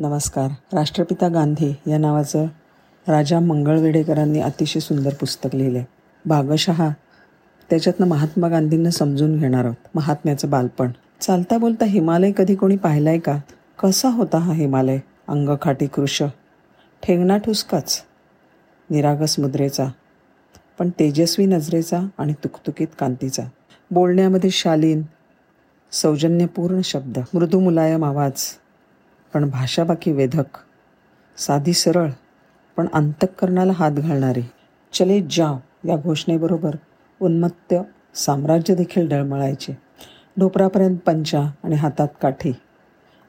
नमस्कार. राष्ट्रपिता गांधी या नावाचं राजा मंगळवेडेकरांनी अतिशय सुंदर पुस्तक लिहिलं आहे भागशः त्याच्यातनं महात्मा गांधींना समजून घेणार आहोत महात्म्याचं बालपण. चालता बोलता हिमालय कधी कोणी पाहिलाय का? कसा होता हा हिमालय? अंगखाटी कृश. ठेंगणा ठुसकाच. निरागस मुद्रेचा. पण तेजस्वी नजरेचा आणि तुकतुकीत कांतीचा. बोलण्यामध्ये शालीन सौजन्यपूर्ण शब्द. मृदू मुलायम आवाज. पण भाषा बाकी वेधक साधी सरळ पण अंतःकरणाला हात घालणारी चले जाव या घोषणेबरोबर उन्मत्त साम्राज्य देखील डळमळायचे. ढोपरापर्यंत पंचा आणि हातात काठी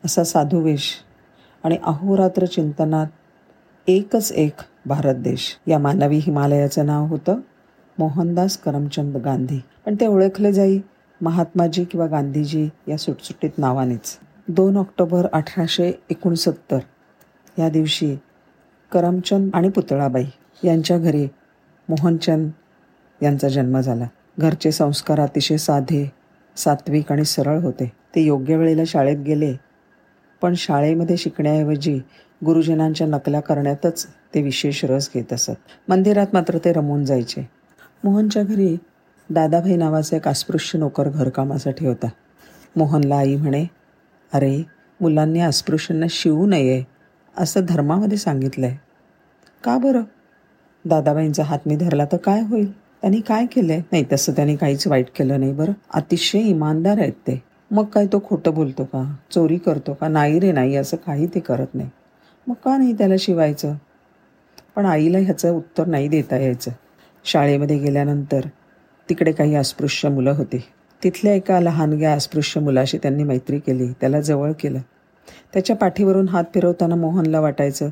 असा साधुवेश आणि अहोरात्र चिंतनात एकच एक भारत देश. या मानवी हिमालयाचं नाव होतं मोहनदास करमचंद गांधी. पण ते ओळखले जाई महात्माजी किंवा गांधीजी या सुटसुटीत नावानेच. दोन ऑक्टोबर अठराशे एकोणसत्तर. या दिवशी करमचंद आणि पुतळाबाई यांच्या घरी मोहनचंद यांचा जन्म झाला. घरचे संस्कार अतिशय साधे सात्विक आणि सरळ होते. ते योग्य वेळेला शाळेत गेले पण शाळेमध्ये शिकण्याऐवजी गुरुजनांच्या नकल्या करण्यातच ते विशेष रस घेत असत. मंदिरात मात्र ते रमून जायचे. मोहनच्या घरी दादाभाई नावाचा एक अस्पृश्य नोकर घरकामासाठी होता. मोहनला आई म्हणे अरे मुलांनी अस्पृश्यांना शिवू नये असं धर्मामध्ये सांगितलं आहे का बरं? दादाबाईंचा हात मी धरला तर काय होईल? त्यांनी काय केलं आहे नाही तसं त्यांनी काहीच वाईट केलं नाही बरं. अतिशय इमानदार आहेत ते. मग काय तो खोटं बोलतो का? चोरी करतो का? नाही रे नाही असं काही ते करत नाही. मग का नाही त्याला शिवायचं? पण आईला ह्याचं उत्तर नाही देता यायचं. शाळेमध्ये गेल्यानंतर तिकडे काही अस्पृश्य मुलं होती. तिथल्या एका लहानग्या अस्पृश्य मुलाशी त्यांनी मैत्री केली. त्याला जवळ केलं. त्याच्या पाठीवरून हात फिरवताना मोहनला वाटायचं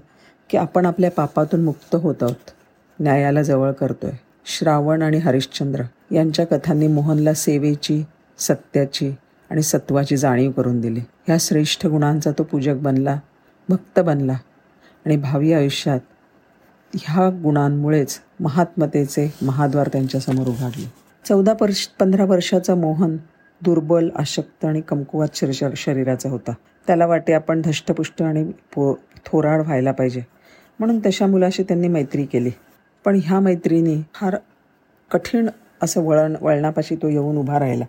की आपण आपल्या पापातून मुक्त होत आहोत. न्यायाला जवळ करतोय. श्रावण आणि हरिश्चंद्र यांच्या कथांनी मोहनला सेवेची सत्याची आणि सत्वाची जाणीव करून दिली. ह्या श्रेष्ठ गुणांचा तो पूजक बनला भक्त बनला आणि भावी आयुष्यात ह्या गुणांमुळेच महात्मतेचे महाद्वार त्यांच्यासमोर उघडले चौदा वर्ष पंधरा वर्षाचा मोहन दुर्बल अशक्त आणि कमकुवात शरीर शरीराचा होता. त्याला वाटे आपण धष्टपुष्ट आणि पो थोराड व्हायला पाहिजे. म्हणून तशा मुलाशी त्यांनी मैत्री केली. पण ह्या मैत्रिणी फार कठीण असं वळण वळणापाशी तो येऊन उभा राहिला.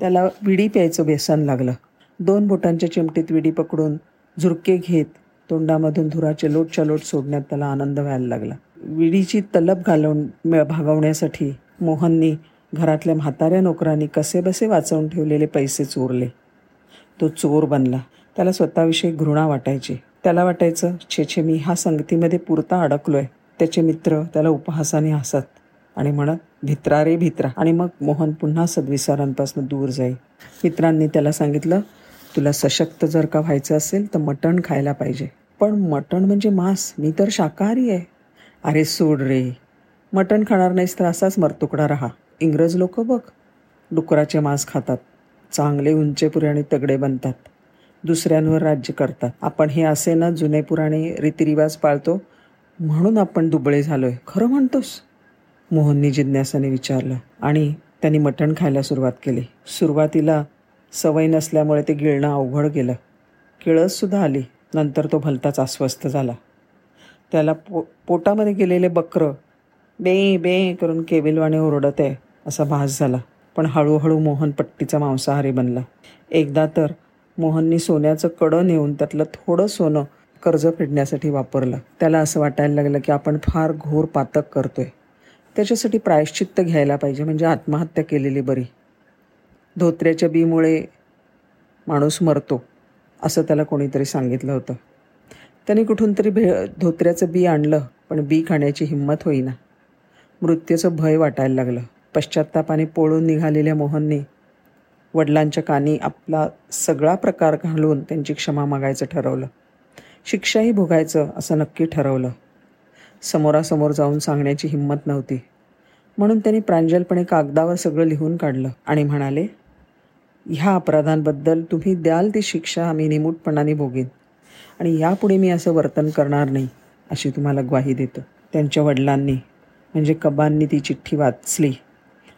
त्याला विडी प्यायचं व्यसन लागलं. दोन बोटांच्या चिमटीत विडी पकडून झुरके घेत तोंडामधून धुराचे लोटच्या लोट सोडण्यात त्याला आनंद व्हायला लागला. विडीची तलब घालवून भागवण्यासाठी मोहननी घरातल्या म्हाताऱ्या नोकरांनी कसेबसे वाचवून ठेवलेले पैसे चोरले. तो चोर बनला. त्याला स्वतःविषयी घृणा वाटायची. त्याला वाटायचं छे छे मी हा संगतीमध्ये पुरता अडकलोय. त्याचे मित्र त्याला उपहासाने हसत आणि म्हणत भित्रा रे भित्रा. आणि मग मोहन पुन्हा सद्विचारांपासून दूर जाईल मित्रांनी त्याला सांगितलं तुला सशक्त जर का व्हायचं असेल तर मटण खायला पाहिजे. पण मटण म्हणजे मांस. मी तर शाकाहारी आहे. अरे सोड रे. मटण खाणार नाहीस तर असाच मरतुकडा राहा. इंग्रज लोक बघ. डुकराचे मांस खातात. चांगले उंचे पुराणे तगडे बनतात. दुसऱ्यांवर राज्य करतात. आपण हे असे ना जुने पुराणे रीतिरिवाज पाळतो म्हणून आपण दुबळे झालोय. खरं म्हणतोस? मोहननी जिज्ञासाने विचारलं आणि त्यांनी मटण खायला सुरुवात केली. सुरुवातीला सवय नसल्यामुळे ते गिळणं अवघड गेलं. किळससुद्धा आली. नंतर तो भलताच अस्वस्थ झाला. त्याला पो पोटामध्ये गेलेले बकरं बे बे करून केविलवाणे ओरडत आहे असा भास झाला. पण हळूहळू मोहन पट्टीचा मांसाहारी बनला. एकदा तर मोहननी सोन्याचं कडं नेऊन त्यातलं थोडं सोनं कर्ज फेडण्यासाठी वापरलं. त्याला असं वाटायला लागलं की आपण फार घोर पातक करतोय. त्याच्यासाठी प्रायश्चित्त घ्यायला पाहिजे म्हणजे आत्महत्या केलेली बरी. धोत्र्याच्या बीमुळे माणूस मरतो असं त्याला कोणीतरी सांगितलं होतं. त्याने कुठून तरी भे धोत्र्याचं बी आणलं पण बी खाण्याची हिंमत होईना. मृत्यूचं भय वाटायला लागलं. पश्चात्तापाने पोळून निघालेल्या मोहनने वडिलांच्या कानी आपला सगळा प्रकार घालून त्यांची क्षमा मागायचं ठरवलं. शिक्षाही भोगायचं असं नक्की ठरवलं. समोरासमोर जाऊन सांगण्याची हिंमत नव्हती. म्हणून त्यांनी प्रांजलपणे कागदावर सगळं लिहून काढलं आणि म्हणाले ह्या अपराधांबद्दल तुम्ही द्याल ती शिक्षा आम्ही निमूटपणाने भोगेन. आणि यापुढे मी असं वर्तन करणार नाही अशी तुम्हाला ग्वाही देतो. त्यांच्या वडिलांनी म्हणजे कबांनी ती चिठ्ठी वाचली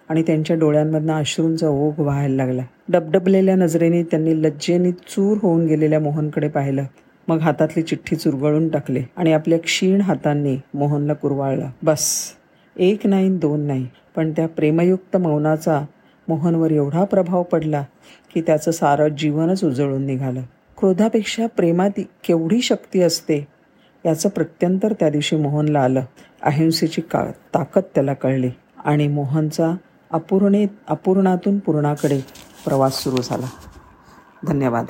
आणि त्यांच्या डोळ्यांमधनं अश्रूंचा ओघ व्हायला लागला. डबडबलेल्या नजरेने त्यांनी लज्जेने चूर होऊन गेलेल्या मोहनकडे पाहिलं. मग हातातली चिठ्ठी चुरगळून टाकले आणि आपल्या क्षीण हातांनी मोहनला कुरवाळला. बस एक नाही दोन नाही पण त्या प्रेमयुक्त मौनाचा मोहनवर एवढा प्रभाव पडला की त्याचं सारं जीवनच उजळून निघालं. क्रोधापेक्षा प्रेमात केवढी शक्ती असते याचं प्रत्यंतर त्या दिवशी मोहनला आलं. अहिंसेची का ताकद त्याला कळली आणि मोहनचा अपूर्णे अपूर्णातून पूर्णाकडे प्रवास सुरू झाला. धन्यवाद.